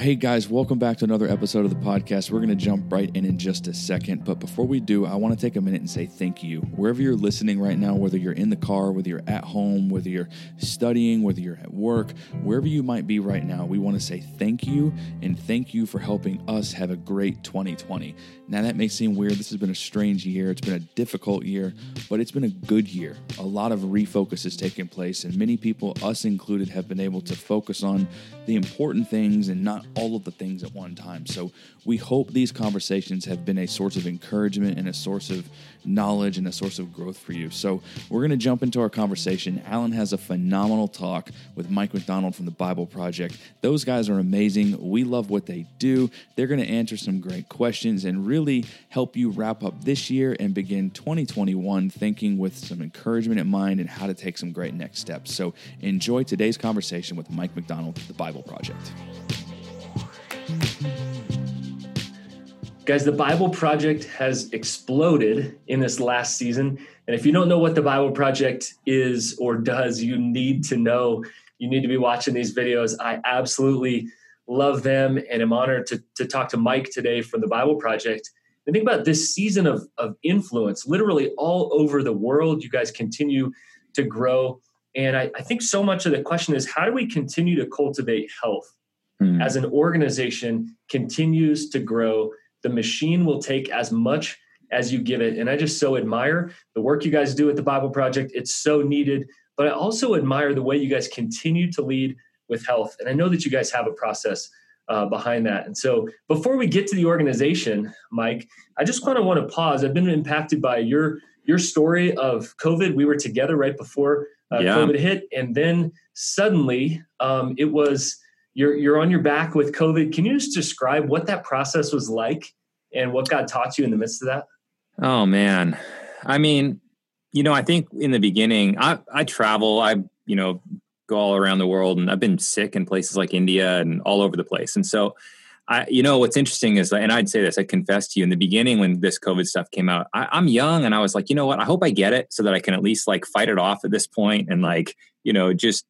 hey guys, welcome back to another episode of the podcast. We're going to jump right in in just a second. But before we do, I want to take a minute and say thank you. Wherever you're listening right now, whether you're in the car, whether you're at home, whether you're studying, whether you're at work, wherever you might be right now, we want to say thank you and thank you for helping us have a great 2020. Now, that may seem weird. This has been a strange year. It's been a difficult year, but it's been a good year. A lot of refocus has taken place, and many people, us included, have been able to focus on the important things and not all of the things at one time. So, we hope these conversations have been a source of encouragement and a source of knowledge and a source of growth for you. So, we're going to jump into our conversation. Alan has a phenomenal talk with Mike McDonald from the Bible Project. Those guys are amazing. We love what they do. They're going to answer some great questions and really help you wrap up this year and begin 2021 thinking with some encouragement in mind and how to take some great next steps. So, enjoy today's conversation with Mike McDonald, the Bible Project. Guys, the Bible Project has exploded in this last season. And if you don't know what the Bible Project is or does, you need to know. You need to be watching these videos. I absolutely love them and am honored to, to talk to Mike today from the Bible Project. And think about this season of, of influence, literally all over the world. You guys continue to grow. And I, I think so much of the question is how do we continue to cultivate health mm. as an organization continues to grow? The machine will take as much as you give it. And I just so admire the work you guys do at the Bible Project. It's so needed. But I also admire the way you guys continue to lead with health. And I know that you guys have a process uh, behind that. And so before we get to the organization, Mike, I just kind of want to pause. I've been impacted by your your story of COVID. We were together right before uh, yeah. COVID hit, and then suddenly um, it was you're you're on your back with COVID. Can you just describe what that process was like and what God taught you in the midst of that? Oh man, I mean, you know, I think in the beginning, I I travel, I you know go all around the world, and I've been sick in places like India and all over the place, and so. I, you know what's interesting is, and I'd say this, I confess to you in the beginning when this COVID stuff came out, I, I'm young and I was like, you know what, I hope I get it so that I can at least like fight it off at this point and like, you know, just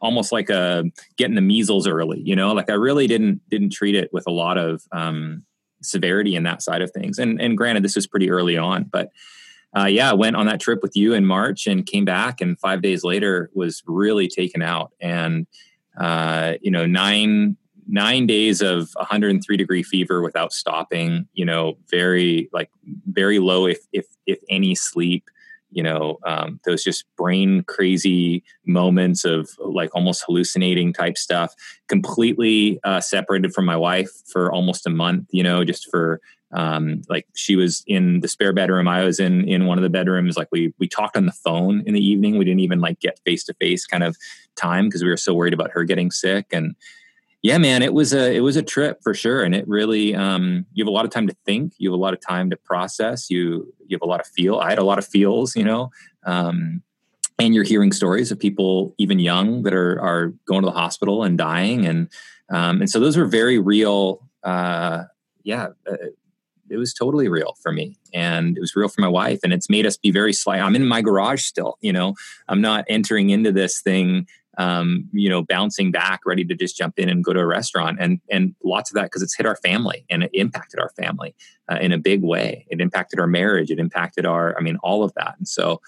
almost like a getting the measles early you know? Like i really didn't didn't treat it with a lot of um, severity in that side of things. And and granted this was pretty early on but uh, yeah i went on that trip with you in march and came back and five days later was really taken out. And uh, you know nine nine days of 103 degree fever without stopping you know very like very low if if if any sleep you know um, those just brain crazy moments of like almost hallucinating type stuff completely uh, separated from my wife for almost a month you know just for um, like she was in the spare bedroom i was in in one of the bedrooms like we we talked on the phone in the evening. We didn't even like get face to face kind of time because we were so worried about her getting sick. And yeah, man, it was a it was a trip for sure, and it really um, you have a lot of time to think, you have a lot of time to process, you you have a lot of feel. I had a lot of feels, you know, um, and you're hearing stories of people even young that are are going to the hospital and dying, and um, and so those were very real. Uh, yeah, uh, it was totally real for me, and it was real for my wife, and it's made us be very slight. I'm in my garage still, you know. I'm not entering into this thing um, you know, bouncing back, ready to just jump in and go to a restaurant, and and lots of that because it's hit our family and it impacted our family uh, in a big way. It impacted our marriage. It impacted our, I mean, all of that. And so,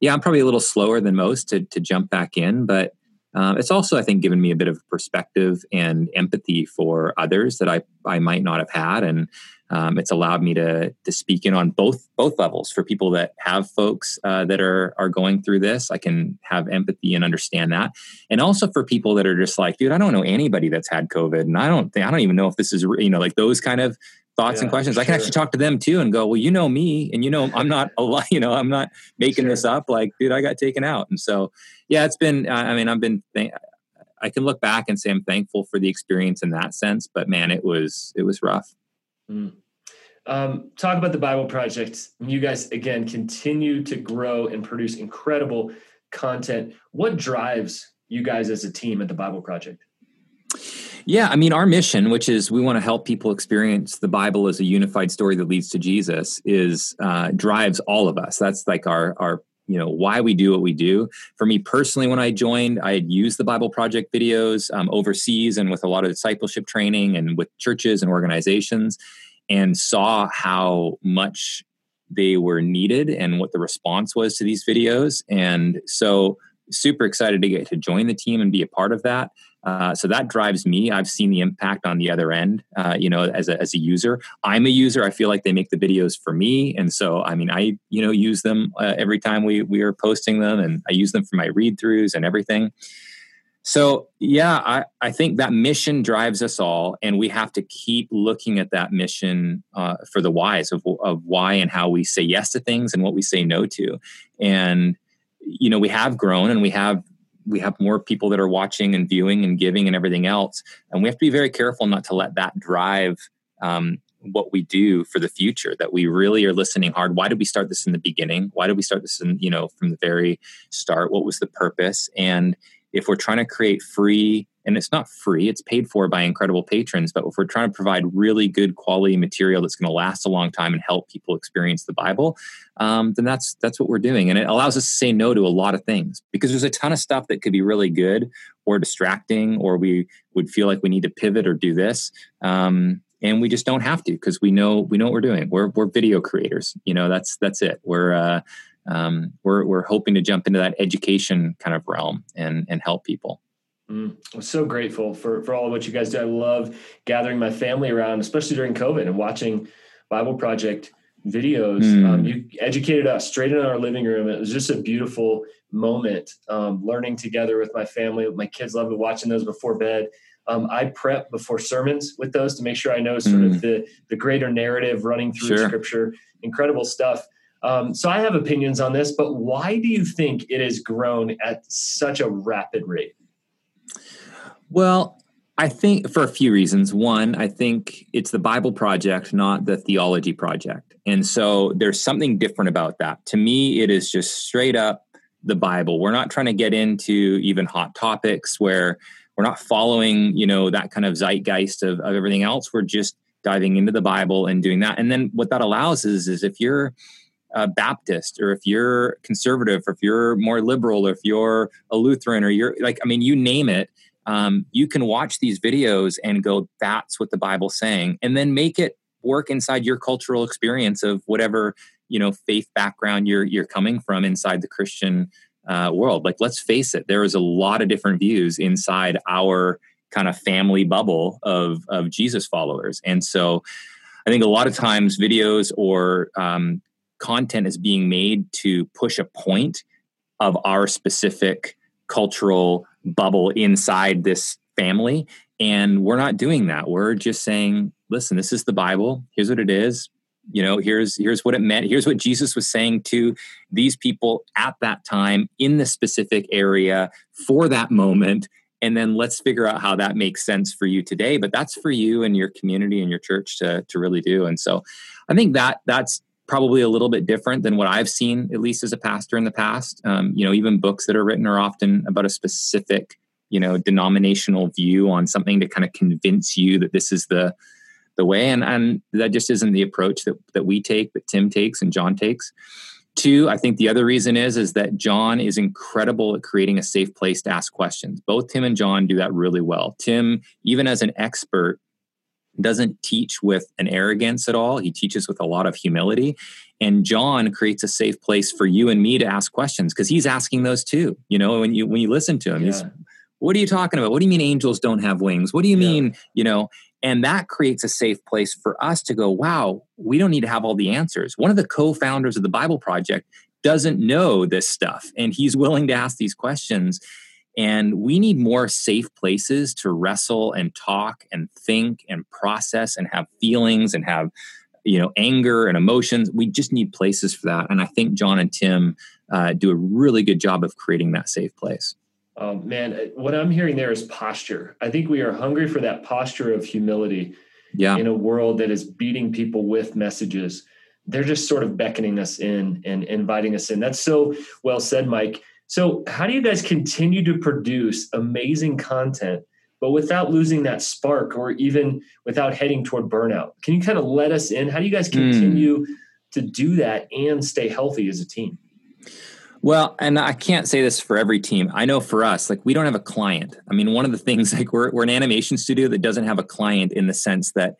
yeah, I'm probably a little slower than most to to jump back in, but um, it's also, I think, given me a bit of perspective and empathy for others that I I might not have had, and um, it's allowed me to to speak in on both both levels for people that have folks uh, that are are going through this. I can have empathy and understand that, and also for people that are just like, dude, I don't know anybody that's had COVID, and I don't think I don't even know if this is you know like those kind of thoughts yeah, and questions. Sure. I can actually talk to them too and go, well, you know me, and you know I'm not a lot, you know I'm not making sure. this up. Like, dude, I got taken out, and so yeah, it's been. I mean, I've been. I can look back and say I'm thankful for the experience in that sense, but man, it was it was rough. Mm. Um, talk about the Bible Project. You guys, again, continue to grow and produce incredible content. What drives you guys as a team at the Bible Project? Yeah, I mean, our mission, which is we want to help people experience the Bible as a unified story that leads to Jesus, is uh, drives all of us. That's like our our you know why we do what we do for me personally when i joined i had used the bible project videos um, overseas and with a lot of discipleship training and with churches and organizations and saw how much they were needed and what the response was to these videos and so super excited to get to join the team and be a part of that uh, so that drives me. I've seen the impact on the other end. Uh, you know, as a as a user, I'm a user. I feel like they make the videos for me, and so I mean, I you know use them uh, every time we we are posting them, and I use them for my read throughs and everything. So yeah, I I think that mission drives us all, and we have to keep looking at that mission uh, for the whys of of why and how we say yes to things and what we say no to, and you know we have grown and we have we have more people that are watching and viewing and giving and everything else and we have to be very careful not to let that drive um, what we do for the future that we really are listening hard. Why did we start this in the beginning? Why did we start this in you know from the very start? What was the purpose? And if we're trying to create free and it's not free it's paid for by incredible patrons but if we're trying to provide really good quality material that's going to last a long time and help people experience the bible um, then that's that's what we're doing. And it allows us to say no to a lot of things because there's a ton of stuff that could be really good or distracting or we would feel like we need to pivot or do this um, and we just don't have to because we know we know what we're doing. We're, we're video creators you know that's that's it. We're uh, um, we're, we're hoping to jump into that education kind of realm and and help people Mm, I'm so grateful for, for all of what you guys do. I love gathering my family around, especially during COVID and watching Bible Project videos. Mm. Um, you educated us straight in our living room. It was just a beautiful moment um, learning together with my family. My kids love watching those before bed. Um, I prep before sermons with those to make sure I know sort mm. of the, the greater narrative running through sure. scripture. Incredible stuff. Um, so I have opinions on this, but why do you think it has grown at such a rapid rate? Well, I think for a few reasons. One, I think it's the Bible Project, not the Theology Project. And so there's something different about that. To me, it is just straight up the Bible. We're not trying to get into even hot topics where we're not following, you know, that kind of zeitgeist of, of everything else. We're just diving into the Bible and doing that. And then what that allows is, is if you're a Baptist or if you're conservative or if you're more liberal or if you're a Lutheran or you're like, I mean, you name it, um, you can watch these videos and go, that's what the Bible's saying, and then make it work inside your cultural experience of whatever you know faith background you're you're coming from inside the Christian uh, world. Like, let's face it, there is a lot of different views inside our kind of family bubble of of Jesus followers, and so I think a lot of times videos or um, content is being made to push a point of our specific cultural bubble inside this family. And we're not doing that. We're just saying, listen, this is the Bible. Here's what it is. You know, here's here's what it meant. Here's what Jesus was saying to these people at that time in the specific area for that moment. And then let's figure out how that makes sense for you today. But that's for you and your community and your church to to really do. And so I think that that's probably a little bit different than what I've seen, at least as a pastor in the past. Um, you know, even books that are written are often about a specific, you know, denominational view on something to kind of convince you that this is the the way, and and that just isn't the approach that that we take, that Tim takes and Jon takes. Two, I think the other reason is is that Jon is incredible at creating a safe place to ask questions. Both Tim and Jon do that really well. Tim, even as an expert, doesn't teach with an arrogance at all. He teaches with a lot of humility. And Jon creates a safe place for you and me to ask questions because he's asking those too. You know, when you when you listen to him, yeah. he's what are you talking about? What do you mean angels don't have wings? What do you mean, you know? And that creates a safe place for us to go, wow, we don't need to have all the answers. One of the co-founders of the Bible Project doesn't know this stuff and he's willing to ask these questions and we need more safe places to wrestle and talk and think and process and have feelings and have, you know, anger and emotions. We just need places for that. And I think Jon and Tim uh, do a really good job of creating that safe place. Oh, man, what I'm hearing there is posture. I think we are hungry for that posture of humility yeah. in a world that is beating people with messages. They're just sort of beckoning us in and inviting us in. That's so well said, Mike. So, how do you guys continue to produce amazing content, but without losing that spark or even without heading toward burnout? Can you kind of let us in? How do you guys hmm. continue mm. to do that and stay healthy as a team? Well, and I can't say this for every team. I know for us, like we don't have a client. I mean, one of the things, like we're we're an animation studio that doesn't have a client in the sense that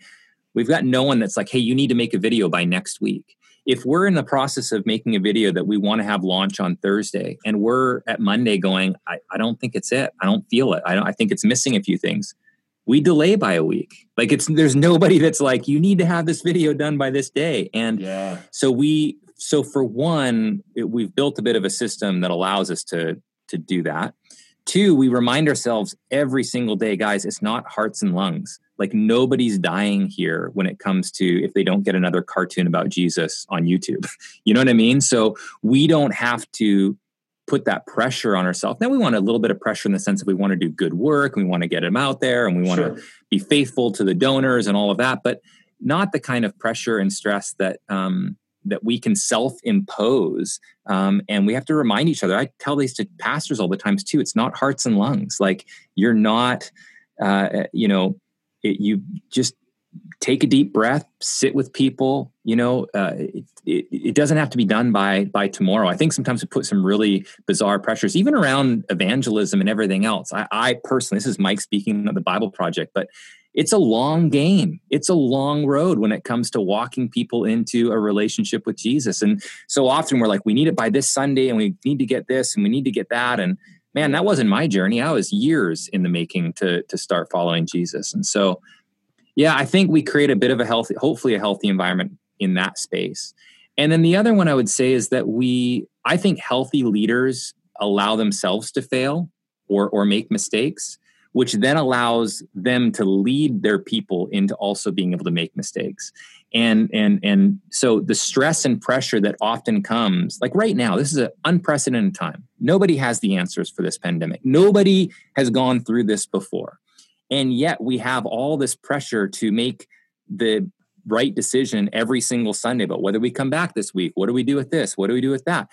we've got no one that's like, hey, you need to make a video by next week. If we're in the process of making a video that we want to have launch on Thursday and we're at Monday going, I, I don't think it's it. I don't feel it. I don't I think it's missing a few things. We delay by a week. Like it's there's nobody that's like, you need to have this video done by this day. And yeah. so we so for one, it, we've built a bit of a system that allows us to to do that. Two, we remind ourselves every single day, guys, it's not hearts and lungs. Like nobody's dying here when it comes to if they don't get another cartoon about Jesus on YouTube. you know what I mean? So we don't have to put that pressure on ourselves. Now we want a little bit of pressure in the sense that we want to do good work, we want to get them out there, and we want sure. to be faithful to the donors and all of that, but not the kind of pressure and stress that um, that we can self-impose um, and we have to remind each other i tell these to pastors all the times too it's not hearts and lungs like you're not uh, you know it, you just take a deep breath sit with people you know uh, it, it, it, doesn't have to be done by by tomorrow i think sometimes we put some really bizarre pressures even around evangelism and everything else i, I personally this is mike speaking of the bible project but it's a long game. It's a long road when it comes to walking people into a relationship with Jesus. And so often we're like, we need it by this Sunday and we need to get this and we need to get that. And man, that wasn't my journey. I was years in the making to, to start following Jesus. And so, yeah, I think we create a bit of a healthy, hopefully a healthy environment in that space. And then the other one I would say is that we, I think healthy leaders allow themselves to fail or, or make mistakes which then allows them to lead their people into also being able to make mistakes. And and and so the stress and pressure that often comes like right now this is an unprecedented time. Nobody has the answers for this pandemic. Nobody has gone through this before. And yet we have all this pressure to make the right decision every single sunday but whether we come back this week what do we do with this what do we do with that?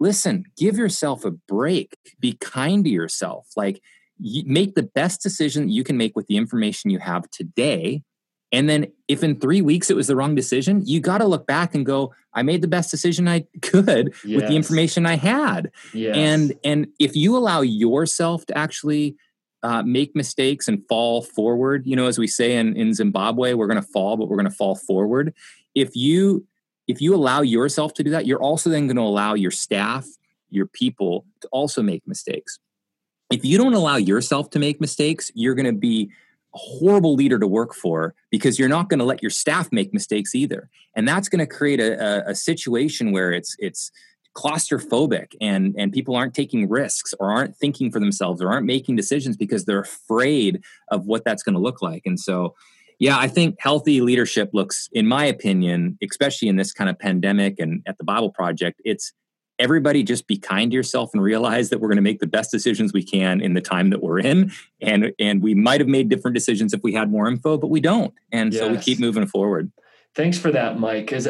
Listen give yourself a break. Be kind to yourself. Like make the best decision you can make with the information you have today and then if in three weeks it was the wrong decision you got to look back and go i made the best decision i could yes. with the information i had yes. and and if you allow yourself to actually uh, make mistakes and fall forward you know as we say in, in zimbabwe we're going to fall but we're going to fall forward if you if you allow yourself to do that you're also then going to allow your staff your people to also make mistakes if you don't allow yourself to make mistakes, you're going to be a horrible leader to work for because you're not going to let your staff make mistakes either. And that's going to create a, a, a situation where it's it's claustrophobic and and people aren't taking risks or aren't thinking for themselves or aren't making decisions because they're afraid of what that's going to look like. And so yeah, I think healthy leadership looks, in my opinion, especially in this kind of pandemic and at the Bible Project, it's everybody just be kind to yourself and realize that we're going to make the best decisions we can in the time that we're in. And and we might have made different decisions if we had more info but we don't. And yes. so we keep moving forward. Thanks for that mike because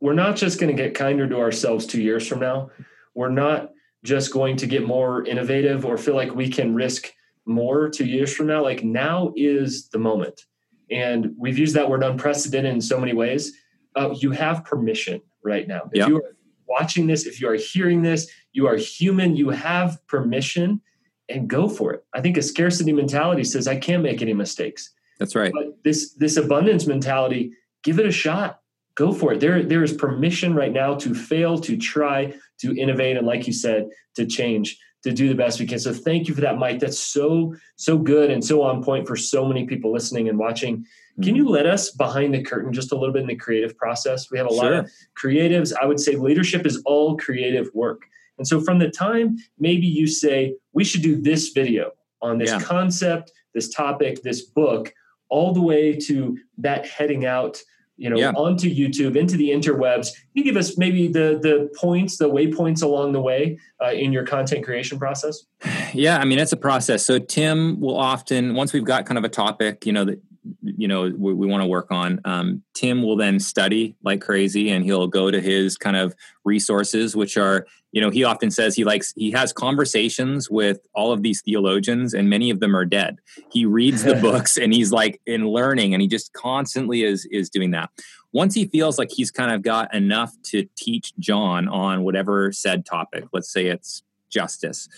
we're not just going to get kinder to ourselves two years from now. We're not just going to get more innovative or feel like we can risk more two years from now. Like now is the moment. And we've used that word unprecedented in so many ways. Uh, you have permission right now. If yep. you are watching this, if you are hearing this, you are human, you have permission and go for it. I think a scarcity mentality says I can't make any mistakes. That's right. But this this abundance mentality, give it a shot. Go for it. There there is permission right now to fail, to try, to innovate and like you said, to change, to do the best we can. So thank you for that Mike. That's so so good and so on point for so many people listening and watching. Can you let us behind the curtain just a little bit in the creative process? We have a sure. lot of creatives. I would say leadership is all creative work. And so from the time maybe you say, we should do this video on this yeah. concept, this topic, this book, all the way to that heading out you know yeah. onto youtube into the interwebs Can you give us maybe the the points the waypoints along the way uh, in your content creation process yeah i mean it's a process so tim will often once we've got kind of a topic you know that you know we, we want to work on. Um, tim will then study like crazy and he'll go to his kind of resources which are you know he often says he likes he has conversations with all of these theologians and many of them are dead. He reads the books and he's like in learning and he just constantly is is doing that. Once he feels like he's kind of got enough to teach Jon on whatever said topic let's say it's justice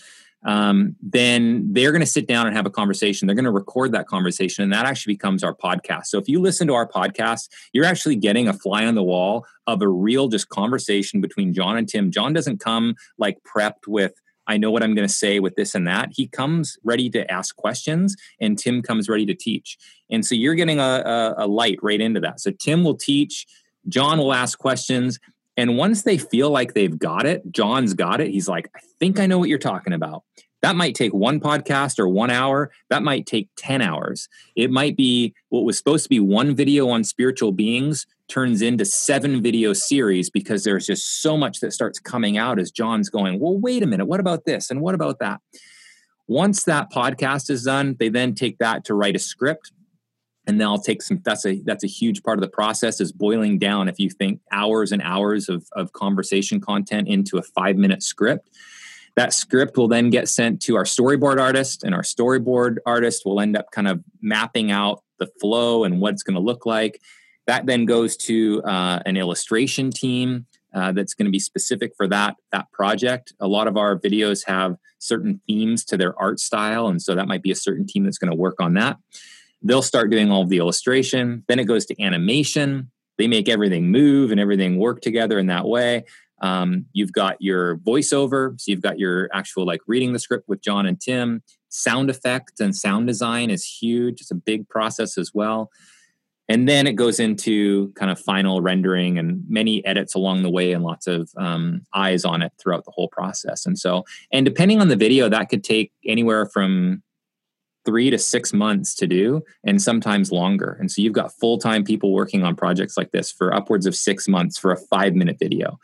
um, then they're going to sit down and have a conversation. They're going to record that conversation, and that actually becomes our podcast. So if you listen to our podcast, you're actually getting a fly on the wall of a real just conversation between Jon and Tim. Jon doesn't come like prepped with, I know what I'm going to say with this and that. He comes ready to ask questions, and Tim comes ready to teach. And so you're getting a, a, a light right into that. So Tim will teach, Jon will ask questions, and once they feel like they've got it, Jon's got it. He's like, I think I know what you're talking about. That might take one podcast or one hour. That might take 10 hours. It might be what was supposed to be one video on spiritual beings turns into seven video series because there's just so much that starts coming out as Jon's going, well, wait a minute. What about this? And what about that? Once that podcast is done, they then take that to write a script and then I'll take some. That's a that's a huge part of the process is boiling down. If you think hours and hours of of conversation content into a five minute script, that script will then get sent to our storyboard artist, and our storyboard artist will end up kind of mapping out the flow and what it's going to look like. That then goes to uh, an illustration team uh, that's going to be specific for that that project. A lot of our videos have certain themes to their art style, and so that might be a certain team that's going to work on that. They'll start doing all of the illustration. Then it goes to animation. They make everything move and everything work together in that way. Um, you've got your voiceover, so you've got your actual like reading the script with Jon and Tim. Sound effects and sound design is huge. It's a big process as well. And then it goes into kind of final rendering and many edits along the way and lots of um, eyes on it throughout the whole process. And so, and depending on the video, that could take anywhere from three to six months to do and sometimes longer. And so you've got full time people working on projects like this for upwards of six months for a five minute video.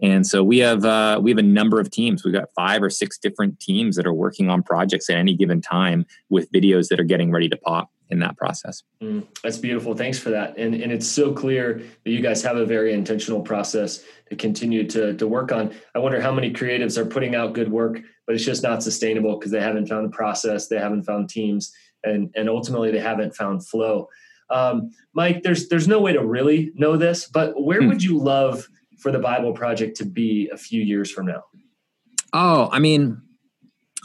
And so we have uh, we have a number of teams. We've got five or six different teams that are working on projects at any given time with videos that are getting ready to pop in that process. Mm, that's beautiful. Thanks for that. And and it's so clear that you guys have a very intentional process to continue to to work on. I wonder how many creatives are putting out good work, but it's just not sustainable because they haven't found a process, they haven't found teams, and and ultimately they haven't found flow. Um, Mike, there's there's no way to really know this, but where hmm. would you love for the Bible Project to be a few years from now? Oh, I mean,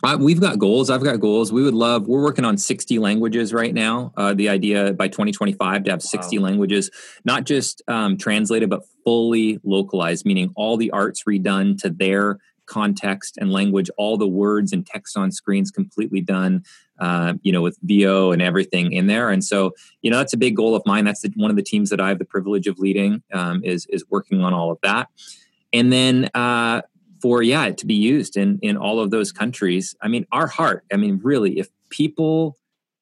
I, we've got goals. I've got goals. We would love. We're working on 60 languages right now. Uh, the idea by 2025 to have 60 wow. languages, not just um, translated, but fully localized, meaning all the arts redone to their context and language, all the words and text on screens completely done. Uh, you know, with VO and everything in there. And so, you know, that's a big goal of mine. That's the, one of the teams that I have the privilege of leading. Um, is is working on all of that. And then uh, for yeah to be used in in all of those countries. I mean our heart i mean really if people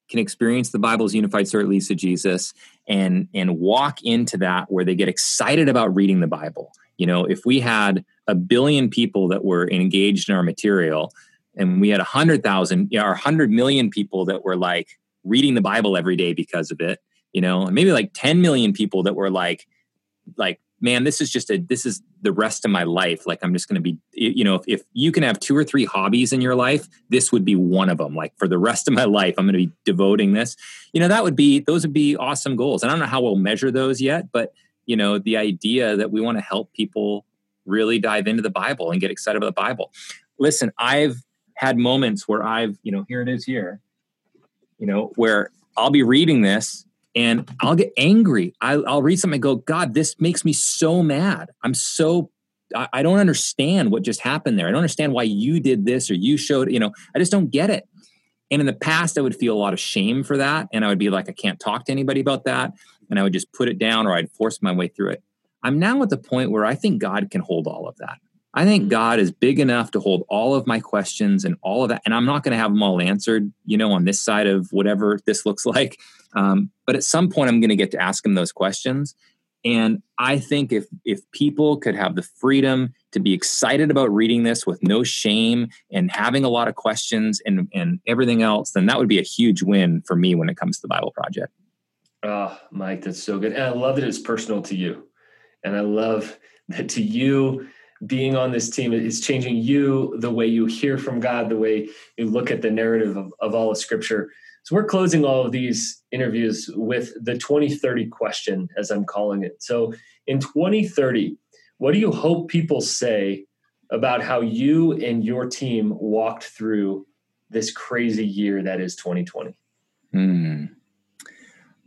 can experience the bible's unified story to jesus and and walk into that where they get excited about reading the bible you know if we had a billion people that were engaged in our material and we had a hundred thousand know, or a hundred million people that were like reading the bible every day because of it you know and maybe like 10 million people that were like like man, this is just a this is the rest of my life. Like I'm just going to be, you know, if, if you can have two or three hobbies in your life, this would be one of them. Like for the rest of my life, I'm going to be devoting this. You know, that would be those would be awesome goals. And I don't know how we'll measure those yet, but you know, the idea that we want to help people really dive into the Bible and get excited about the Bible. Listen, I've had moments where I've, you know, here it is here, you know, where I'll be reading this and I'll get angry. I, will read something and go, God, this makes me so mad. I'm so, I, I, don't understand what just happened there. I don't understand why you did this or you showed, you know, I just don't get it. And in the past, I would feel a lot of shame for that. And I would be like, I can't talk to anybody about that. And I would just put it down or I'd force my way through it. I'm now at the point where I think God can hold all of that. I think God is big enough to hold all of my questions and all of that. And I'm not going to have them all answered, you know, on this side of whatever this looks like. Um, but at some point, I'm going to get to ask him those questions. And I think if if people could have the freedom to be excited about reading this with no shame and having a lot of questions and, and everything else, then that would be a huge win for me when it comes to the Bible Project. Oh, Mike, that's so good. And I love that it's personal to you. And I love that to you, being on this team is changing you, the way you hear from God, the way you look at the narrative of, of all of Scripture. So we're closing all of these interviews with the 2030 question, as I'm calling it. So in 2030, what do you hope people say about how you and your team walked through this crazy year that is 2020? Hmm.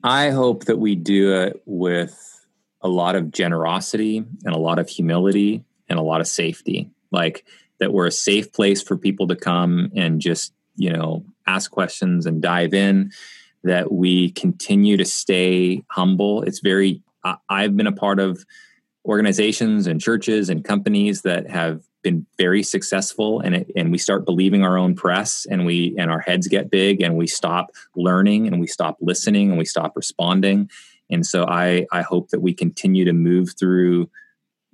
I hope that we do it with a lot of generosity and a lot of humility and a lot of safety. Like that we're a safe place for people to come and just, you know, ask questions and dive in, that we continue to stay humble. It's very, I've been a part of organizations and churches and companies that have been very successful and it, and we start believing our own press and we and our heads get big and we stop learning and we stop listening and we stop responding and so i i hope that we continue to move through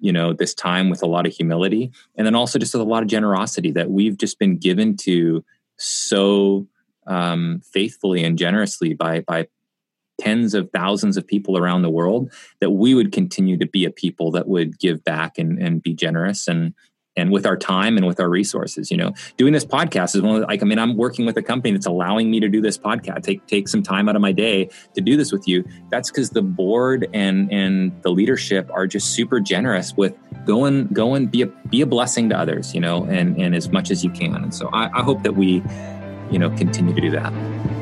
you know this time with a lot of humility. And then also just with a lot of generosity that we've just been given to so um, faithfully and generously by by tens of thousands of people around the world that we would continue to be a people that would give back and, and be generous. And and with our time and with our resources you know doing this podcast is one of the, like i mean i'm working with a company that's allowing me to do this podcast take take some time out of my day to do this with you. That's because the board and and the leadership are just super generous with go and go and be a be a blessing to others you know and and as much as you can. And so i, I hope that we you know continue to do that